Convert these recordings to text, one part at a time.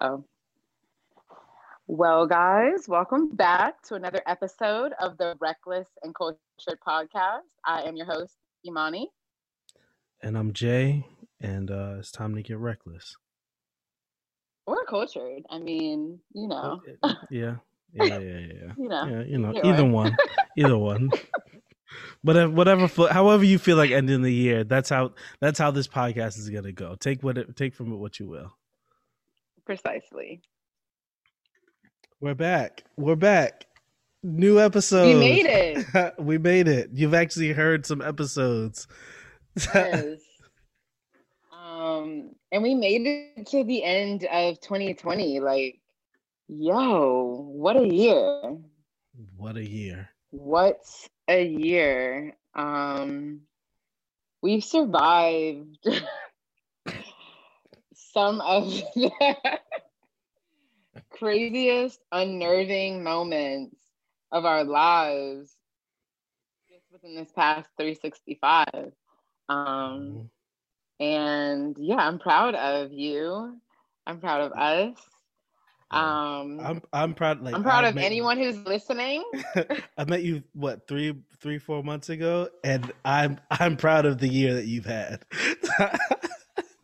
Oh. Well, guys, welcome back to another episode of the Reckless and Cultured podcast. I am your host, Imani. And I'm Jay, and uh, it's time to get reckless. Or cultured. I mean, you know. Yeah. Yeah, yeah, yeah, you know. Yeah, you know, either one. Either one. But whatever, however you feel like ending the year, that's how that's how this podcast is gonna go. Take what it, take from it what you will. Precisely. We're back. We're back. New episode. We made it. we made it. You've actually heard some episodes. yes. Um, and we made it to the end of 2020. Like, yo, what a year. What a year. What a year. Um, we've survived some of the craziest, unnerving moments of our lives just within this past 365. Um, mm-hmm. And yeah, I'm proud of you. I'm proud of us. Um, I'm I'm proud. Like I'm proud I of anyone who's listening. I met you what three three four months ago, and I'm I'm proud of the year that you've had.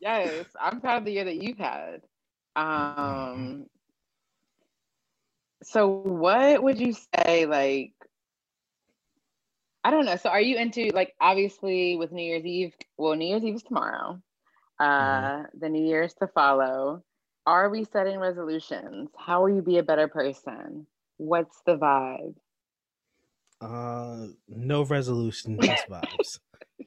yes, I'm proud of the year that you've had. Mm-hmm. Um, so what would you say like I don't know. So are you into like obviously with New Year's Eve? Well, New Year's Eve is tomorrow. Uh mm-hmm. the New Year's to follow. Are we setting resolutions? How will you be a better person? What's the vibe? Uh no resolution, just vibes.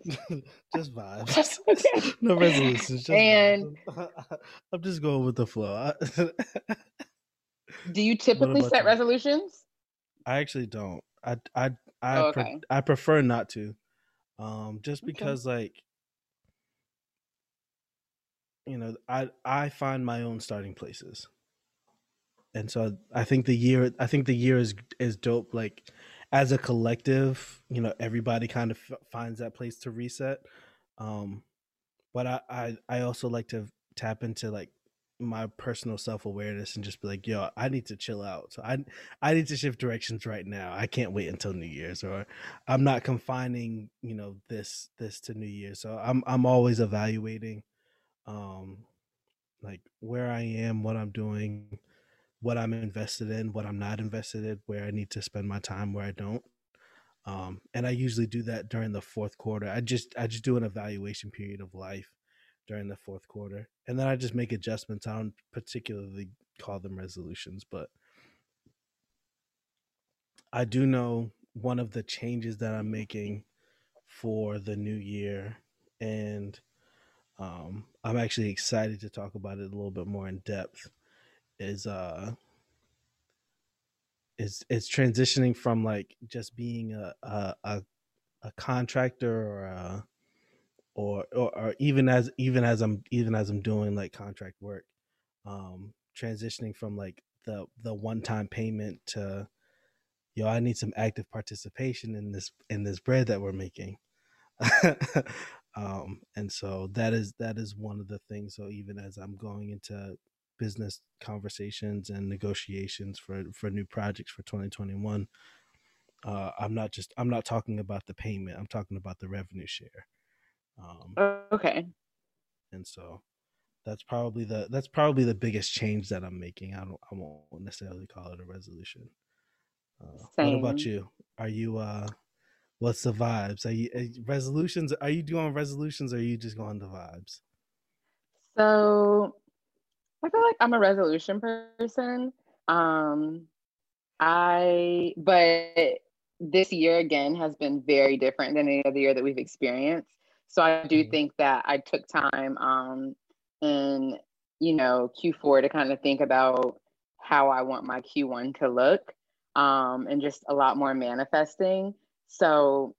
just vibes. no resolutions. Just and vibes. I'm just going with the flow. Do you typically set resolutions? I actually don't. I I I oh, okay. pre- I prefer not to. Um just because okay. like you know, I I find my own starting places. And so I think the year I think the year is is dope like as a collective, you know, everybody kind of f- finds that place to reset. Um but I, I I also like to tap into like my personal self awareness and just be like, yo, I need to chill out. So I I need to shift directions right now. I can't wait until New Year's or I'm not confining, you know, this this to New Year's. So I'm I'm always evaluating um like where I am, what I'm doing, what I'm invested in, what I'm not invested in, where I need to spend my time, where I don't. Um, and I usually do that during the fourth quarter. I just I just do an evaluation period of life during the fourth quarter. And then I just make adjustments. I don't particularly call them resolutions, but I do know one of the changes that I'm making for the new year. And um, I'm actually excited to talk about it a little bit more in depth. Is uh is is transitioning from like just being a a, a, a contractor or a or, or or even as even as I'm even as I'm doing like contract work, um, transitioning from like the the one time payment to yo, I need some active participation in this in this bread that we're making. um, and so that is that is one of the things. So even as I'm going into business conversations and negotiations for for new projects for 2021, uh, I'm not just I'm not talking about the payment. I'm talking about the revenue share. Um, okay. And so that's probably the that's probably the biggest change that I'm making. I don't I won't necessarily call it a resolution. Uh, what about you? Are you uh what's the vibes? Are you, are resolutions? Are you doing resolutions or are you just going the vibes? So I feel like I'm a resolution person. Um I but this year again has been very different than any other year that we've experienced. So I do mm-hmm. think that I took time um, in, you know, Q4 to kind of think about how I want my Q1 to look um, and just a lot more manifesting. So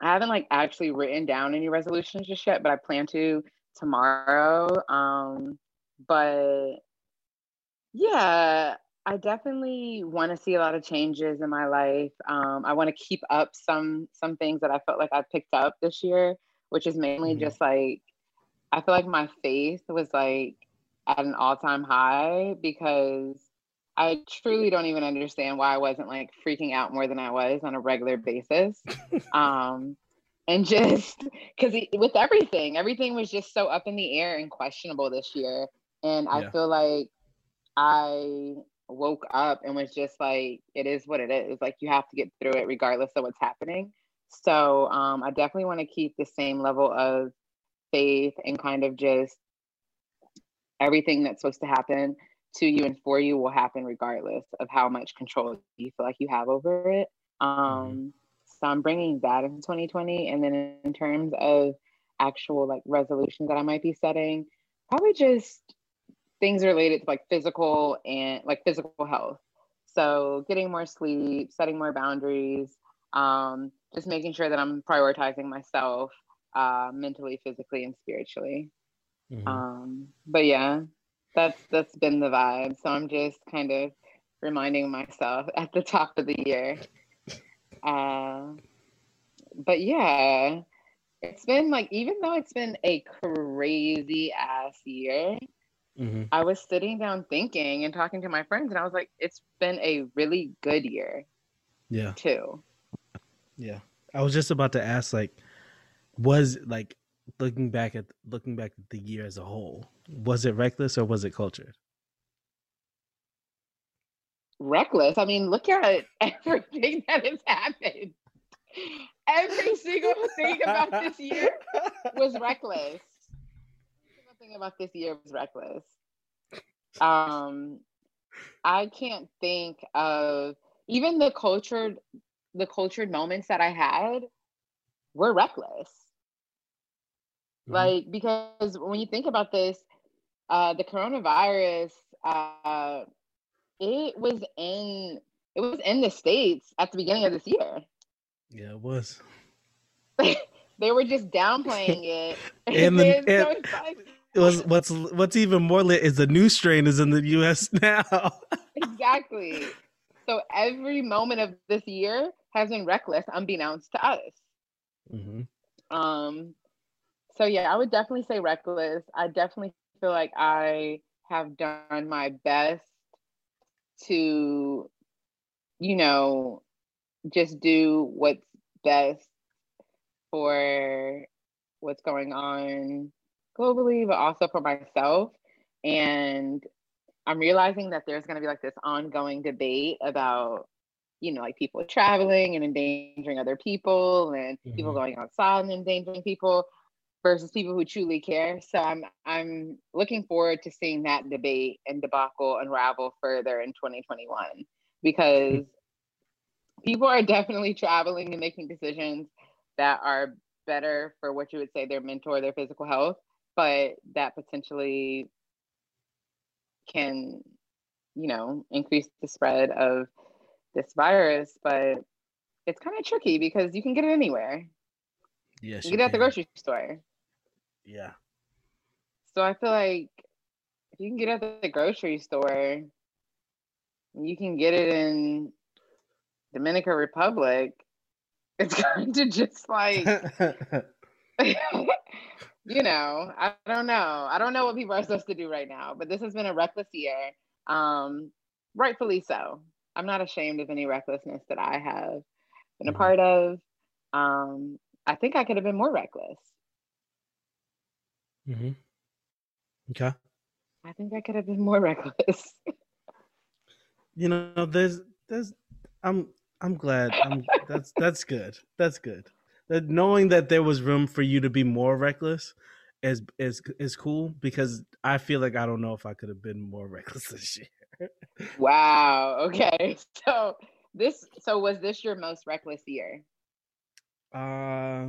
I haven't like actually written down any resolutions just yet, but I plan to tomorrow. Um, but yeah, I definitely want to see a lot of changes in my life. Um, I want to keep up some some things that I felt like I picked up this year which is mainly mm-hmm. just like I feel like my faith was like at an all-time high because I truly don't even understand why I wasn't like freaking out more than I was on a regular basis. um, and just because with everything, everything was just so up in the air and questionable this year. And I feel like I woke up and was just like, it is what it is. Like you have to get through it regardless of what's happening. So um, I definitely want to keep the same level of faith and kind of just everything that's supposed to happen to you and for you will happen regardless of how much control you feel like you have over it. Mm-hmm. Um. So I'm bringing that in 2020. And then in terms of actual like resolutions that I might be setting, probably just things related to like physical and like physical health. So getting more sleep, setting more boundaries, um, just making sure that I'm prioritizing myself uh, mentally, physically, and spiritually. Mm-hmm. Um, but yeah, that's that's been the vibe. So I'm just kind of reminding myself at the top of the year. Uh, but yeah, it's been like even though it's been a crazy ass year, mm-hmm. I was sitting down thinking and talking to my friends, and I was like, it's been a really good year. Yeah. Too. Yeah. I was just about to ask, like, was like looking back at looking back at the year as a whole, was it reckless or was it cultured? Reckless. I mean, look at everything that has happened. Every single thing about this year was reckless. Thing about this year was reckless. Um, I can't think of even the cultured the cultured moments that I had were reckless. Mm-hmm. Like, because when you think about this, uh, the coronavirus, uh, it was in it was in the states at the beginning of this year. Yeah, it was. they were just downplaying it. and, the, and it was what's what's even more lit is the new strain is in the U.S. now. exactly. So every moment of this year has been reckless, unbeknownst to us. Mm-hmm. Um, so yeah, I would definitely say reckless. I definitely feel like I have done my best to, you know, just do what's best for what's going on globally, but also for myself. And I'm realizing that there's going to be like this ongoing debate about you know, like people traveling and endangering other people and mm-hmm. people going outside and endangering people versus people who truly care. So I'm I'm looking forward to seeing that debate and debacle unravel further in 2021 because people are definitely traveling and making decisions that are better for what you would say their mental or their physical health, but that potentially can, you know, increase the spread of this virus, but it's kind of tricky because you can get it anywhere. Yes, you, you get it at the grocery store. Yeah. So I feel like if you can get it at the grocery store, you can get it in Dominican Republic. It's kind of just like, you know, I don't know. I don't know what people are supposed to do right now, but this has been a reckless year. Um, rightfully so. I'm not ashamed of any recklessness that I have been a mm-hmm. part of. Um, I think I could have been more reckless. Mm-hmm. Okay. I think I could have been more reckless. you know, there's, there's, I'm, I'm glad. I'm, that's, that's good. That's good. That knowing that there was room for you to be more reckless is, is, is cool because I feel like I don't know if I could have been more reckless this year wow. Okay. So this so was this your most reckless year? Uh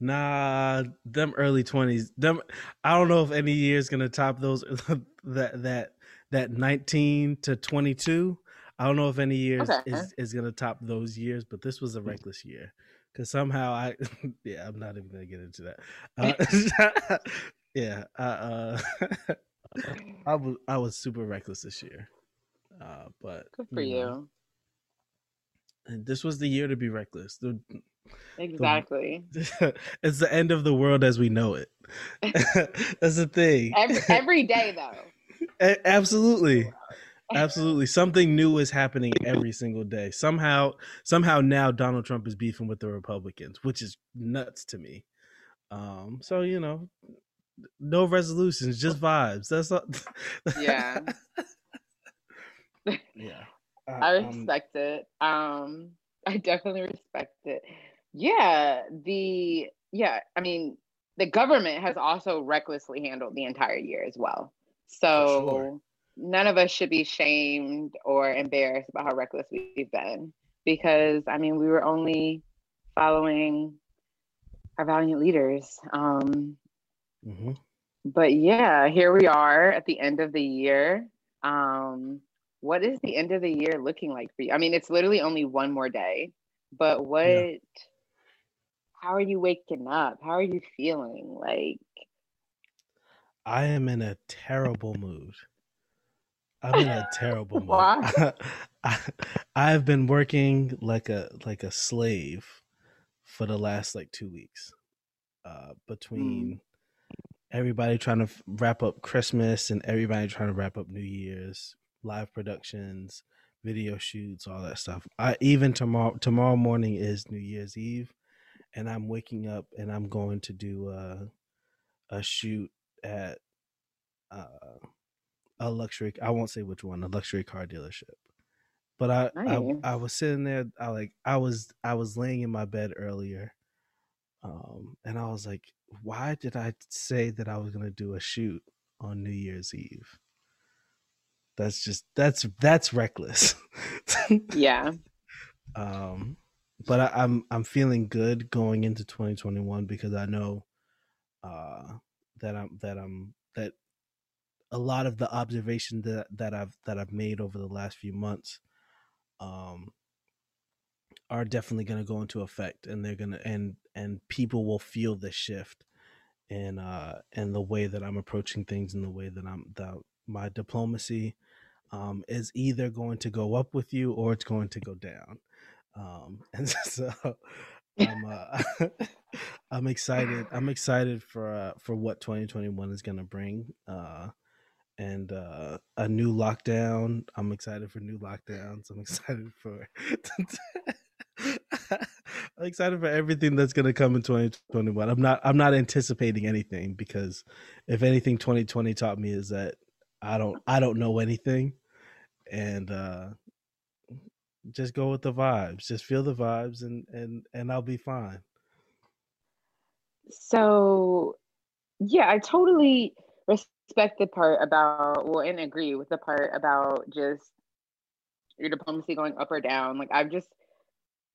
nah, them early 20s. Them I don't know if any year is going to top those that that that 19 to 22. I don't know if any years okay. is is going to top those years, but this was a reckless year cuz somehow I yeah, I'm not even going to get into that. Uh, yeah, uh, uh I was I was super reckless this year, uh, but good for you. Know, And this was the year to be reckless. The, exactly. The, it's the end of the world as we know it. That's the thing. Every, every day, though. A- absolutely. Absolutely. Something new is happening every single day. Somehow, somehow now Donald Trump is beefing with the Republicans, which is nuts to me. Um, so you know, no resolutions, just vibes. That's all. yeah. yeah. I, I um, respect um, it. Um, I definitely respect it. Yeah, the yeah, I mean, the government has also recklessly handled the entire year as well. So sure. None of us should be shamed or embarrassed about how reckless we've been because I mean, we were only following our valiant leaders. Um, mm-hmm. But yeah, here we are at the end of the year. Um, what is the end of the year looking like for you? I mean, it's literally only one more day, but what, yeah. how are you waking up? How are you feeling? Like, I am in a terrible mood. I'm in a terrible mood. I, I, I've been working like a like a slave for the last like two weeks uh, between mm. everybody trying to wrap up Christmas and everybody trying to wrap up New Year's, live productions, video shoots, all that stuff. I even tomorrow tomorrow morning is New Year's Eve, and I'm waking up and I'm going to do a a shoot at uh, a luxury. I won't say which one, a luxury car dealership. But I, nice. I, I was sitting there. I like I was I was laying in my bed earlier, um, and I was like, why did I say that I was gonna do a shoot on New Year's Eve? That's just that's that's reckless. yeah. Um, but I, I'm I'm feeling good going into 2021 because I know, uh, that I'm that I'm that a lot of the observation that that I've that I've made over the last few months um, are definitely going to go into effect, and they're gonna and and people will feel the shift in uh in the way that I'm approaching things, and the way that I'm that my diplomacy um, is either going to go up with you or it's going to go down. Um, and so I'm uh, I'm excited. I'm excited for uh, for what 2021 is going to bring. Uh, and uh, a new lockdown. I'm excited for new lockdowns. I'm excited for I'm excited for everything that's going to come in 2021. I'm not I'm not anticipating anything because if anything 2020 taught me is that I don't I don't know anything and uh just go with the vibes. Just feel the vibes and and and I'll be fine. So yeah, I totally respect the part about well and agree with the part about just your diplomacy going up or down. Like i've just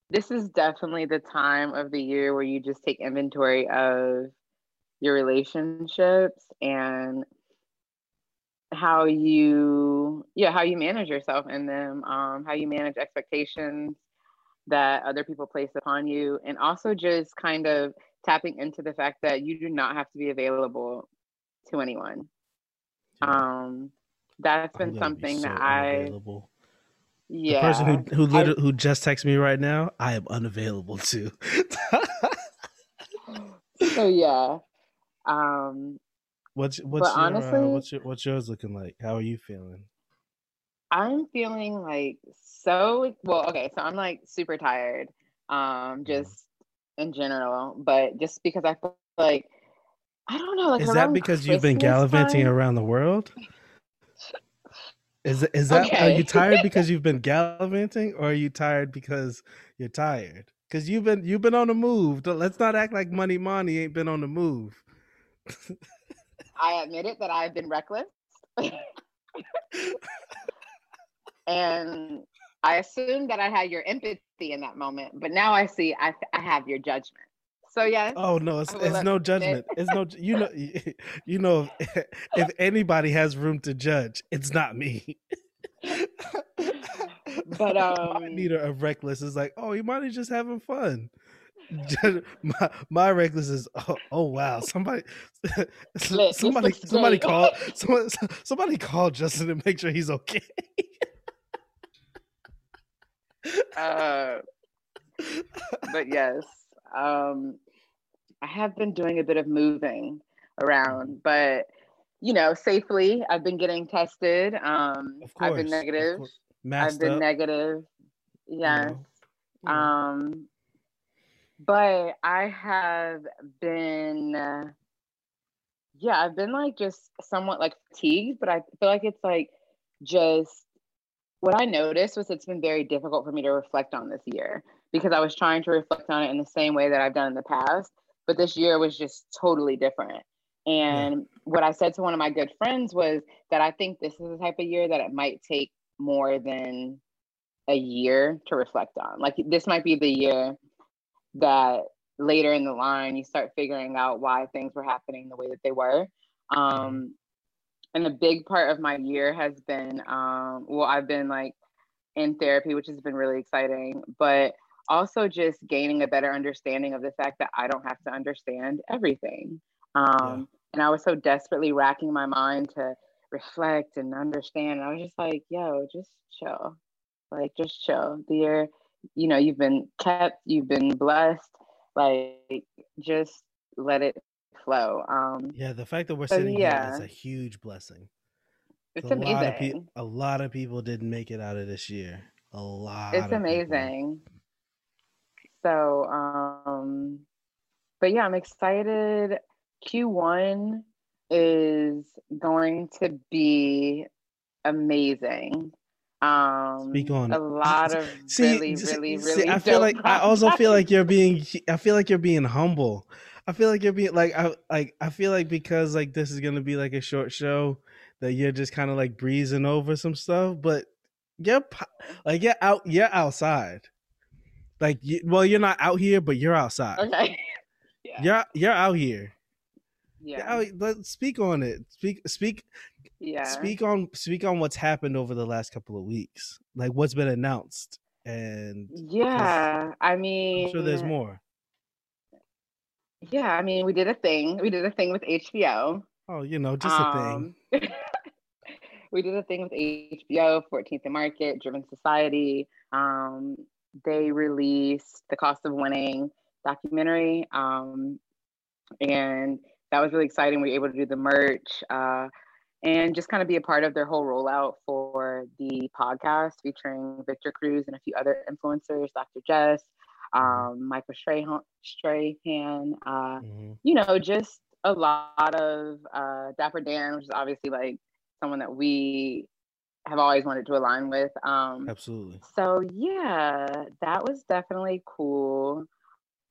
this is definitely the time of the year where you just take inventory of your relationships and how you yeah how you manage yourself in them um, how you manage expectations that other people place upon you. And also just kind of tapping into the fact that you do not have to be available to anyone um, that's been something be so that I. Yeah. The person who who literally, I, who just texted me right now, I am unavailable too. so yeah. Um what's what's your, uh, honestly, uh, what's your what's yours looking like? How are you feeling? I'm feeling like so well, okay, so I'm like super tired. Um just mm. in general, but just because I feel like I don't know. Like is that because Christmas you've been gallivanting time? around the world? Is is that okay. are you tired because you've been gallivanting, or are you tired because you're tired? Because you've been you've been on the move. Let's not act like Money Money ain't been on the move. I admit it that I've been reckless, and I assumed that I had your empathy in that moment, but now I see I I have your judgment. So yeah. Oh no, it's, it's no judgment. It's no you know you know if anybody has room to judge, it's not me. but um my meter of reckless is like, oh, you might be just having fun. my my reckless is oh, oh wow somebody somebody somebody call somebody somebody call Justin to make sure he's okay. uh, but yes, um, I have been doing a bit of moving around, but you know, safely. I've been getting tested. Um, Of course, I've been negative. I've been up, negative. Yes. know. You know. Um, but I have been, uh, yeah, I've been like just somewhat like fatigued, but I feel like it's like just what I noticed was it's been very difficult for me to reflect on this year because I was trying to reflect on it in the same way that I've done in the past, but this year was just totally different. And what I said to one of my good friends was that I think this is the type of year that it might take more than a year to reflect on. Like this might be the year that later in the line you start figuring out why things were happening the way that they were. Um, and a big part of my year has been um, well, I've been like in therapy, which has been really exciting, but also just gaining a better understanding of the fact that I don't have to understand everything. Um, And I was so desperately racking my mind to reflect and understand. And I was just like, yo, just chill. Like, just chill. The year, you know, you've been kept, you've been blessed. Like, just let it flow. Um, Yeah, the fact that we're So, sitting here yeah. is a huge blessing. it's a lot of amazing. people, a lot of people didn't make it out of this year. A lot. it's of people. So, um, but yeah, I'm excited. Q1 is going to be amazing. Um, Speak on a lot of See, really, see- really, see, really. I feel like I also feel like you're being. I feel like you're being humble. I feel like you're being like I like. I feel like because like this is gonna be like a short show that you're just kind of like breezing over some stuff, but you're like you're out. You're outside. Like you, well, you're not out here, but you're outside. okay. yeah. You're you're out here. Yeah. Yeah. Let's speak on it. Speak speak yeah. speak on speak on what's happened over the last couple of weeks. Like what's been announced, and Yeah. I mean, I'm sure there's more. Yeah. I mean, we did a thing. We did a thing with HBO. Oh, you know, just a thing. Um, we did a thing with HBO, 14th and Market, Driven Society. Um, they released The Cost of Winning documentary. Um, and that was really exciting. We were able to do the merch uh, and just kind of be a part of their whole rollout for the podcast featuring Victor Cruz and a few other influencers, Dr. Jess, um, Michael Strahan, Strahan uh, Mhm. you know, just a lot of uh, Dapper Dan, which is obviously like someone that we have always wanted to align with. Um, Absolutely. so yeah, that was definitely cool.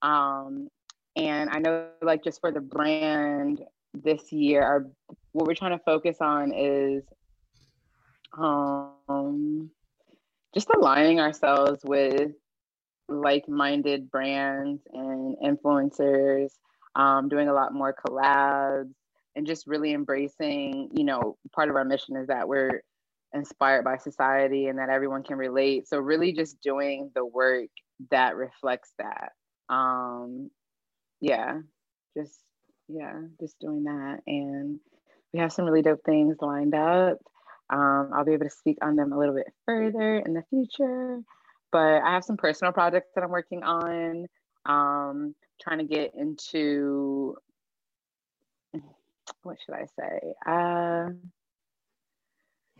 Um, and I know, like, just for the brand this year, our, what we're trying to focus on is um, just aligning ourselves with like-minded brands and influencers um, doing a lot more collabs and just really embracing you know part of our mission is that we're inspired by society and that everyone can relate so really just doing the work that reflects that um yeah just yeah just doing that and we have some really dope things lined up um, i'll be able to speak on them a little bit further in the future but I have some personal projects that I'm working on. Um, trying to get into what should I say? Uh,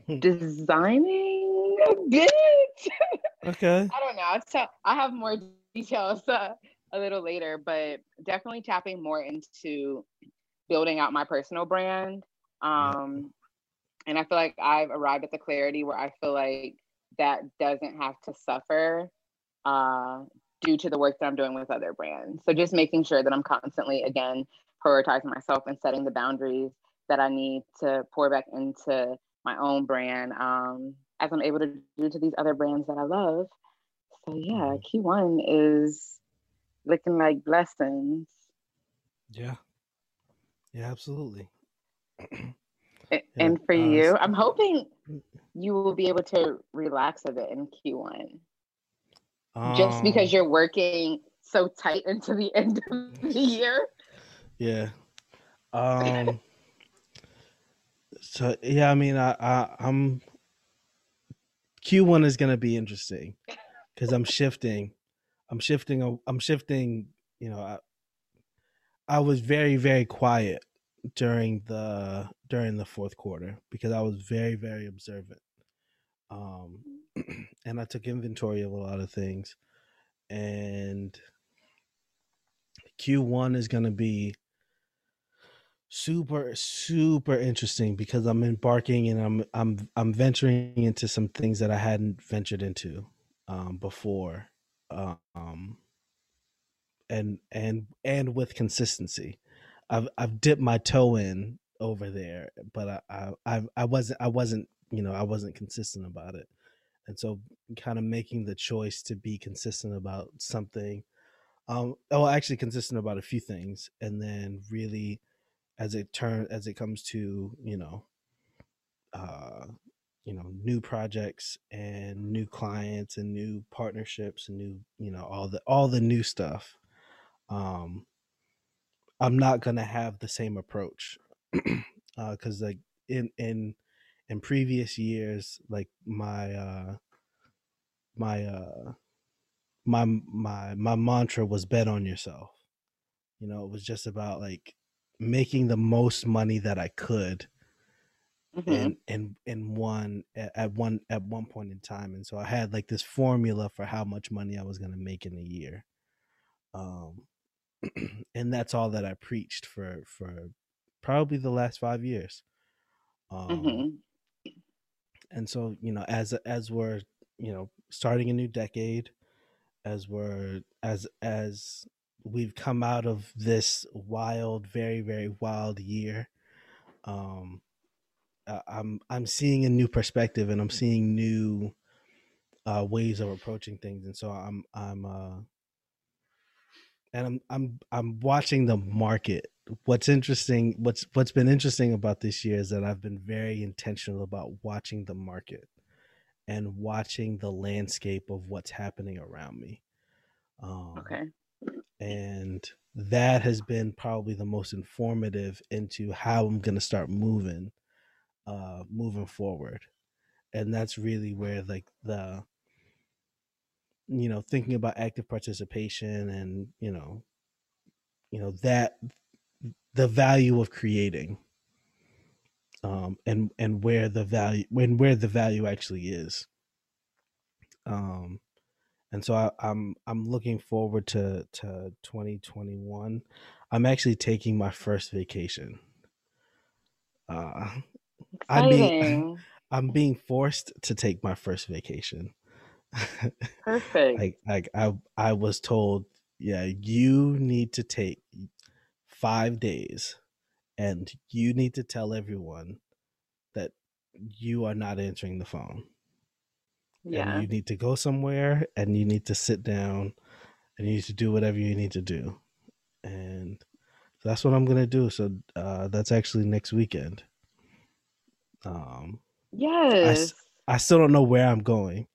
designing a bit. Okay. I don't know. I'll tell, I have more details uh, a little later, but definitely tapping more into building out my personal brand. Um, And I feel like I've arrived at the clarity where I feel like that doesn't have to suffer uh, due to the work that I'm doing with other brands. So just making sure that I'm constantly, again, prioritizing myself and setting the boundaries that I need to pour back into my own brand um, as I'm able to do to these other brands that I love. So yeah, Q1 is looking like blessings. Yeah. Yeah, absolutely. A- Yeah, and for uh, you, I'm hoping you will be able to relax a bit in Q1 just because Um, you're working so tight into the end of the year. Yeah. Um so yeah, I mean I, I I'm Q1 is gonna be interesting. because I'm shifting. I'm shifting. I'm shifting. You know, I, I was very very quiet during the during the fourth quarter because I was very very observant. Um, and I took inventory of a lot of things, and Q1 is going to be super super interesting because I'm embarking and I'm I'm I'm venturing into some things that I hadn't ventured into um, before, um, and and and with consistency. I've I've dipped my toe in over there, but I I I wasn't I wasn't you know I wasn't consistent about it, and so kind of making the choice to be consistent about something. Um, oh, actually, consistent about a few things, and then really as it turn as it comes to you know uh you know new projects and new clients and new partnerships and new you know all the all the new stuff um i'm not gonna have the same approach uh because like in in in previous years like my uh my uh my my my mantra was bet on yourself. You know it was just about like making the most money that I could mm-hmm. in in in one at one at one point in time and so I had like this formula for how much money I was going to make in a year um and that's all that I preached for for probably the last 5 years um mm-hmm. and so you know as as we're you know starting a new decade as we're as as we've come out of this wild, very very wild year. Um, I'm I'm seeing a new perspective, and I'm seeing new uh, ways of approaching things, and so I'm I'm uh, and I'm I'm I'm watching the market. What's interesting, what's what's been interesting about this year is that I've been very intentional about watching the market and watching the landscape of what's happening around me. Um, okay and that has been probably the most informative into how I'm going to start moving uh moving forward. And that's really where like the you know thinking about active participation and you know you know that the value of creating um and and where the value when where the value actually is. Um and so I, I'm I'm looking forward to to 2021. I'm actually taking my first vacation. Uh, I'm being I'm being forced to take my first vacation. Perfect. like like I I was told, yeah, you need to take five days, and you need to tell everyone that you are not answering the phone yeah. and you need to go somewhere and you need to sit down and you need to do whatever you need to do. And that's what i'm gonna do so uh, that's actually next weekend. Um yes. I, I still don't know where i'm going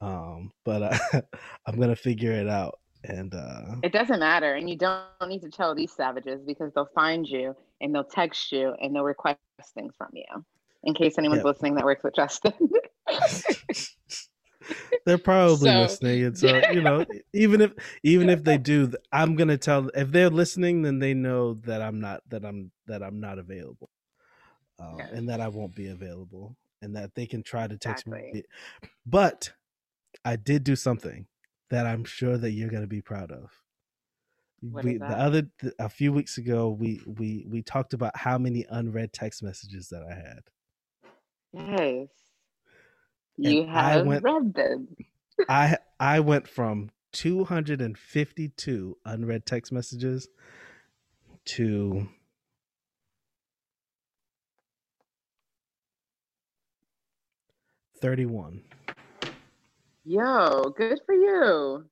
um but i'm gonna figure it out and uh it doesn't matter and you don't need to tell these savages because they'll find you and they'll text you and they'll request things from you in case anyone's yeah. listening that works with justin They're probably so, listening, and so yeah. you know, even if even if they do, I'm gonna tell if they're listening, then they know that I'm not that I'm that I'm not available, uh, okay. and that I won't be available, and that they can try to text exactly. me. But I did do something that I'm sure that you're gonna be proud of. we, the other a few weeks ago, we we we talked about how many unread text messages that I had. Yes. You have went, read them. I I went from 252 unread text messages to Thirty-one. Yo, good for you.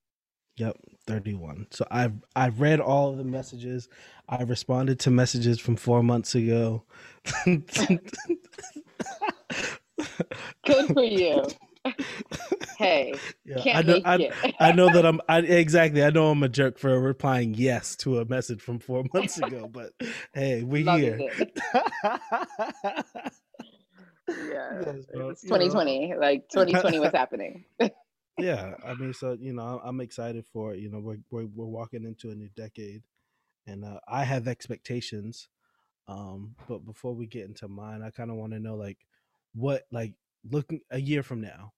Yep, thirty-one. So I've I've read all of the messages. I responded to messages from four months ago. Good for you. hey, yeah, I know. I, I, know that I'm I, exactly. I know I'm a jerk for replying yes to a message from four months ago, but hey, we here. yeah, yes, it's 2020. Know. Like 2020 was happening. yeah, I mean, so you know, I'm excited for it. You know, we're we're, we're walking into a new decade, and uh, I have expectations. Um, but before we get into mine, I kind of want to know like what like looking a year from now.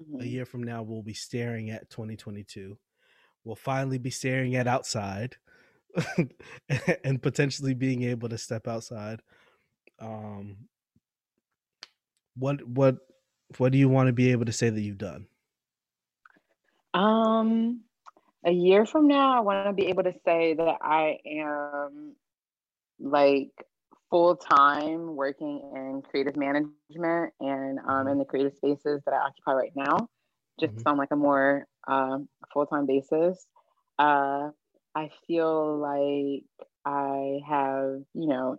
Mm-hmm. A year from now, we'll be staring at 2022. We'll finally be staring at outside, and potentially being able to step outside. Um, what what what do you want to be able to say that you've done? Um, a year from now, I want to be able to say that I am like full time working in creative management and um, mm-hmm. in the creative spaces that I occupy right now, just mm-hmm. on like a more uh, full time basis. Uh, I feel like I have, you know,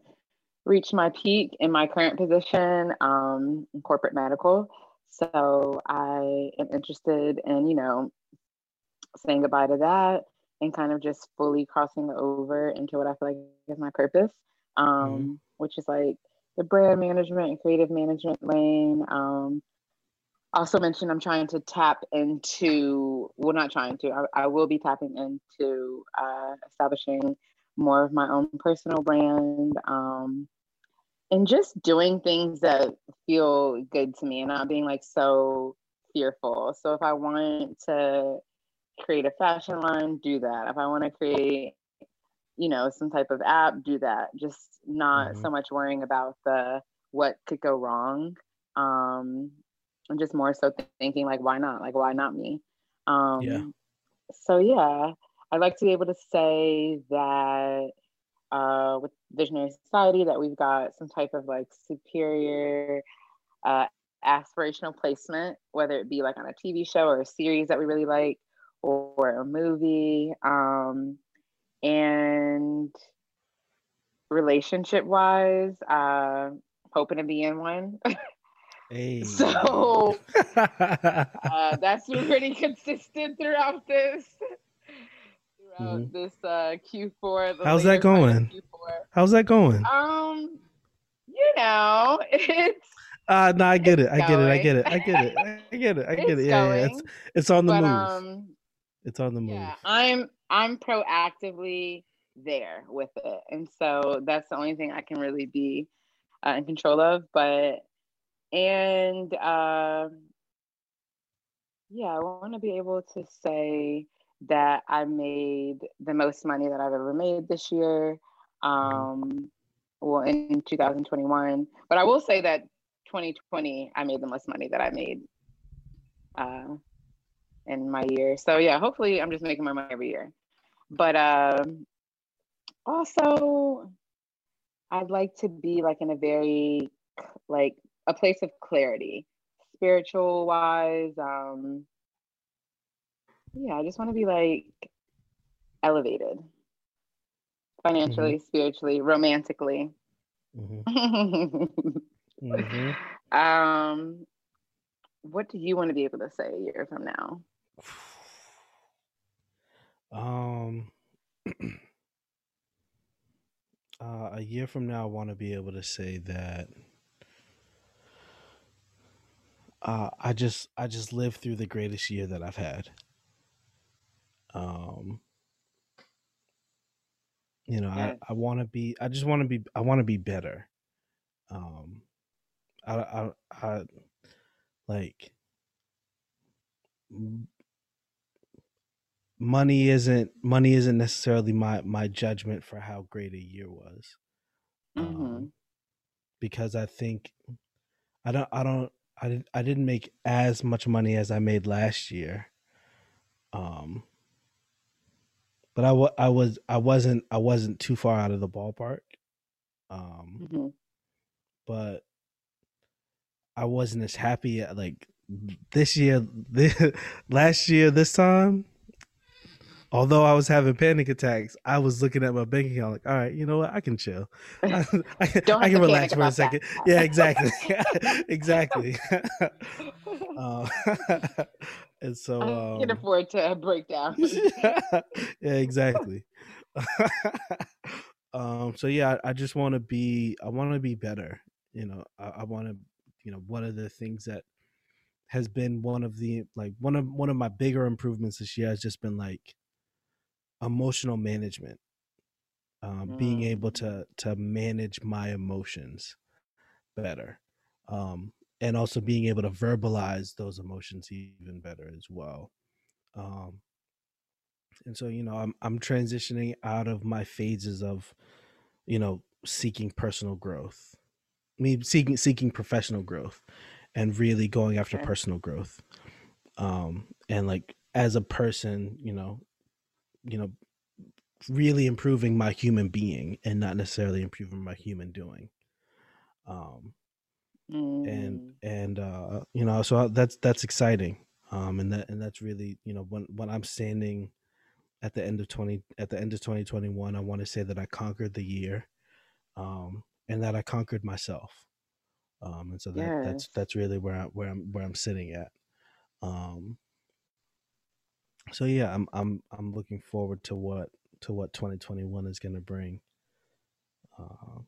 reached my peak in my current position um, in corporate medical. So I am interested in, you know, saying goodbye to that and kind of just fully crossing over into what I feel like is my purpose, um, mm-hmm. which is like the brand management and creative management lane. Um, also mentioned I'm trying to tap into, well, not trying to, I, I will be tapping into uh, establishing more of my own personal brand um, and just doing things that feel good to me and not being like so fearful. So if I want to create a fashion line, do that. If I want to create, you know, some type of app, do that. Just not mm-hmm. so much worrying about the what could go wrong. Um, and just more so thinking like, why not? Like, why not me? Um, yeah. So yeah, I'd like to be able to say that uh, with Visionary Society that we've got some type of like superior uh, aspirational placement, whether it be like on a TV show or a series that we really like, or a movie. Um, and relationship wise, uh, hoping to be in one. Hey. So uh, that's been pretty consistent throughout this throughout mm-hmm. this uh, Q4. How's that going? How's that going? Um, you know, it's uh no, I get it. I get it. I get it. I get it. I get it. I get it. Yeah, yeah, it's it's on the but, move. Um, it's on the move. Yeah, I'm I'm proactively there with it, and so that's the only thing I can really be uh, in control of. But and uh, yeah, I want to be able to say that I made the most money that I've ever made this year. Um, well, in 2021, but I will say that 2020 I made the most money that I made uh, in my year. So yeah, hopefully I'm just making more money every year. But um, also, I'd like to be like in a very like a place of clarity, spiritual wise. Um, yeah, I just want to be like elevated financially, mm-hmm. spiritually, romantically. Mm-hmm. mm-hmm. Um, what do you want to be able to say a year from now? Um, uh, a year from now, I want to be able to say that uh, I just I just lived through the greatest year that I've had. Um, you know, yeah. I, I want to be. I just want to be. I want to be better. Um, I, I, I like money isn't money isn't necessarily my my judgment for how great a year was mm-hmm. um, because i think i don't i don't i didn't i didn't make as much money as i made last year um but I, w- I was i wasn't i wasn't too far out of the ballpark um mm-hmm. but i wasn't as happy at like this year this, last year this time although I was having panic attacks, I was looking at my bank account like, all right, you know what? I can chill. I, I, I can relax for a second. That. Yeah, exactly. exactly. uh, and so I um, can afford to break down. yeah, exactly. um, so yeah, I, I just want to be, I want to be better. You know, I, I want to, you know, one of the things that has been one of the like one of one of my bigger improvements this year has just been like emotional management um, mm. being able to to manage my emotions better um, and also being able to verbalize those emotions even better as well um, and so you know i'm i'm transitioning out of my phases of you know seeking personal growth me seeking seeking professional growth and really going after okay. personal growth um and like as a person you know you know really improving my human being and not necessarily improving my human doing um mm. and and uh you know so that's that's exciting um and that and that's really you know when when i'm standing at the end of 20 at the end of 2021 i want to say that i conquered the year um and that i conquered myself um and so that, yes. that's that's really where i where i'm where i'm sitting at um so yeah i'm i'm i'm looking forward to what to what 2021 is going to bring. Uh,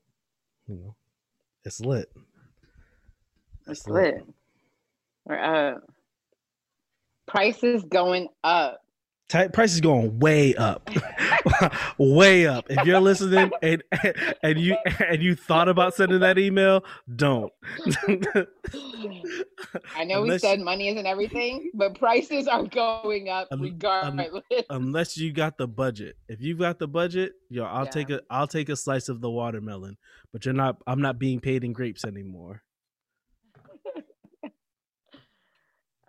you know, it's lit. It's, it's lit. lit. Uh, prices going up price is going way up, way up. If you're listening and and you and you thought about sending that email, don't. I know unless, we said money isn't everything, but prices are going up regardless. unless you got the budget. If you've got the budget, yo, I'll yeah. take a I'll take a slice of the watermelon. But you're not. I'm not being paid in grapes anymore.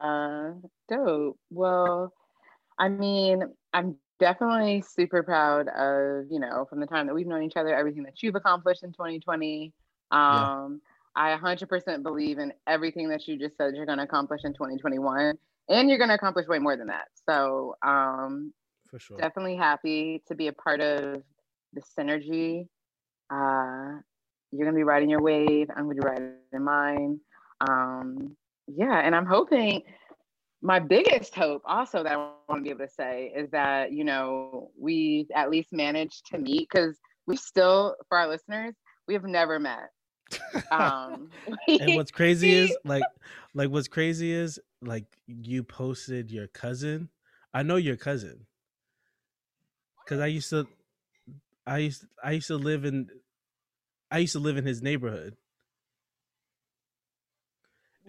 uh, dope. Well I mean, I'm definitely super proud of, you know, from the time that we've known each other, everything that you've accomplished in 2020. Um, yeah. I 100% believe in everything that you just said you're going to accomplish in 2021, and you're going to accomplish way more than that. So, um, for sure, definitely happy to be a part of the synergy. Uh, you're going to be riding your wave. I'm going to be riding mine. Um, yeah, and I'm hoping my biggest hope also that I want to be able to say is that, you know, we at least managed to meet because we still, for our listeners, we have never met. Um, and what's crazy is like, like what's crazy is like you posted your cousin. I know your cousin because I used to, I used, I used to live in, I used to live in his neighborhood.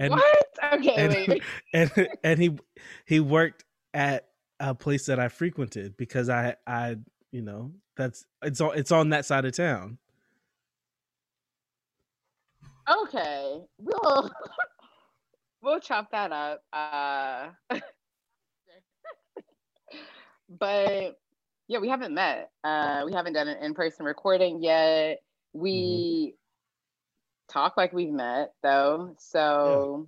And, what? Okay, and, wait. And and he he worked at a place that I frequented because I I you know that's it's on it's on that side of town. Okay, we'll we'll chop that up. Uh, but yeah, we haven't met. Uh, we haven't done an in person recording yet. We talk like we've met though. So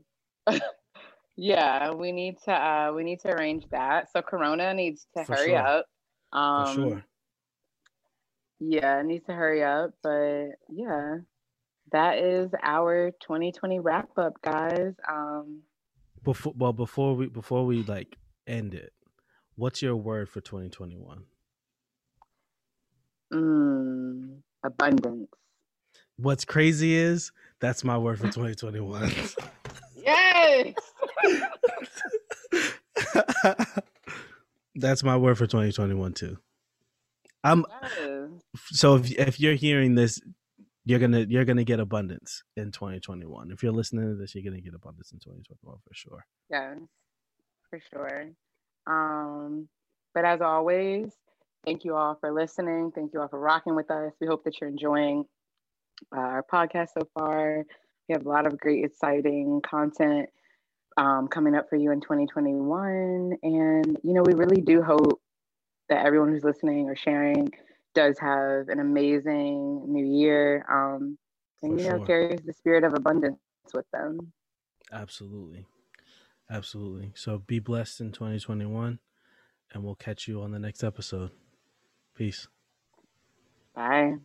yeah. yeah, we need to uh we need to arrange that. So Corona needs to For hurry sure. up. Um For sure. Yeah, it needs to hurry up. But yeah, that is our 2020 wrap up, guys. Um before well before we before we like end it, what's your word for 2021? Mm, abundance. What's crazy is that's my word for 2021. yes. that's my word for 2021 too. I'm yes. so if if you're hearing this, you're gonna you're gonna get abundance in 2021. If you're listening to this, you're gonna get abundance in 2021 for sure. Yes, for sure. Um, but as always, thank you all for listening. Thank you all for rocking with us. We hope that you're enjoying uh, our podcast so far. We have a lot of great, exciting content um, coming up for you in 2021. And, you know, we really do hope that everyone who's listening or sharing does have an amazing new year um, and, for you know, sure. carries the spirit of abundance with them. Absolutely. Absolutely. So be blessed in 2021, and we'll catch you on the next episode. Peace. Bye.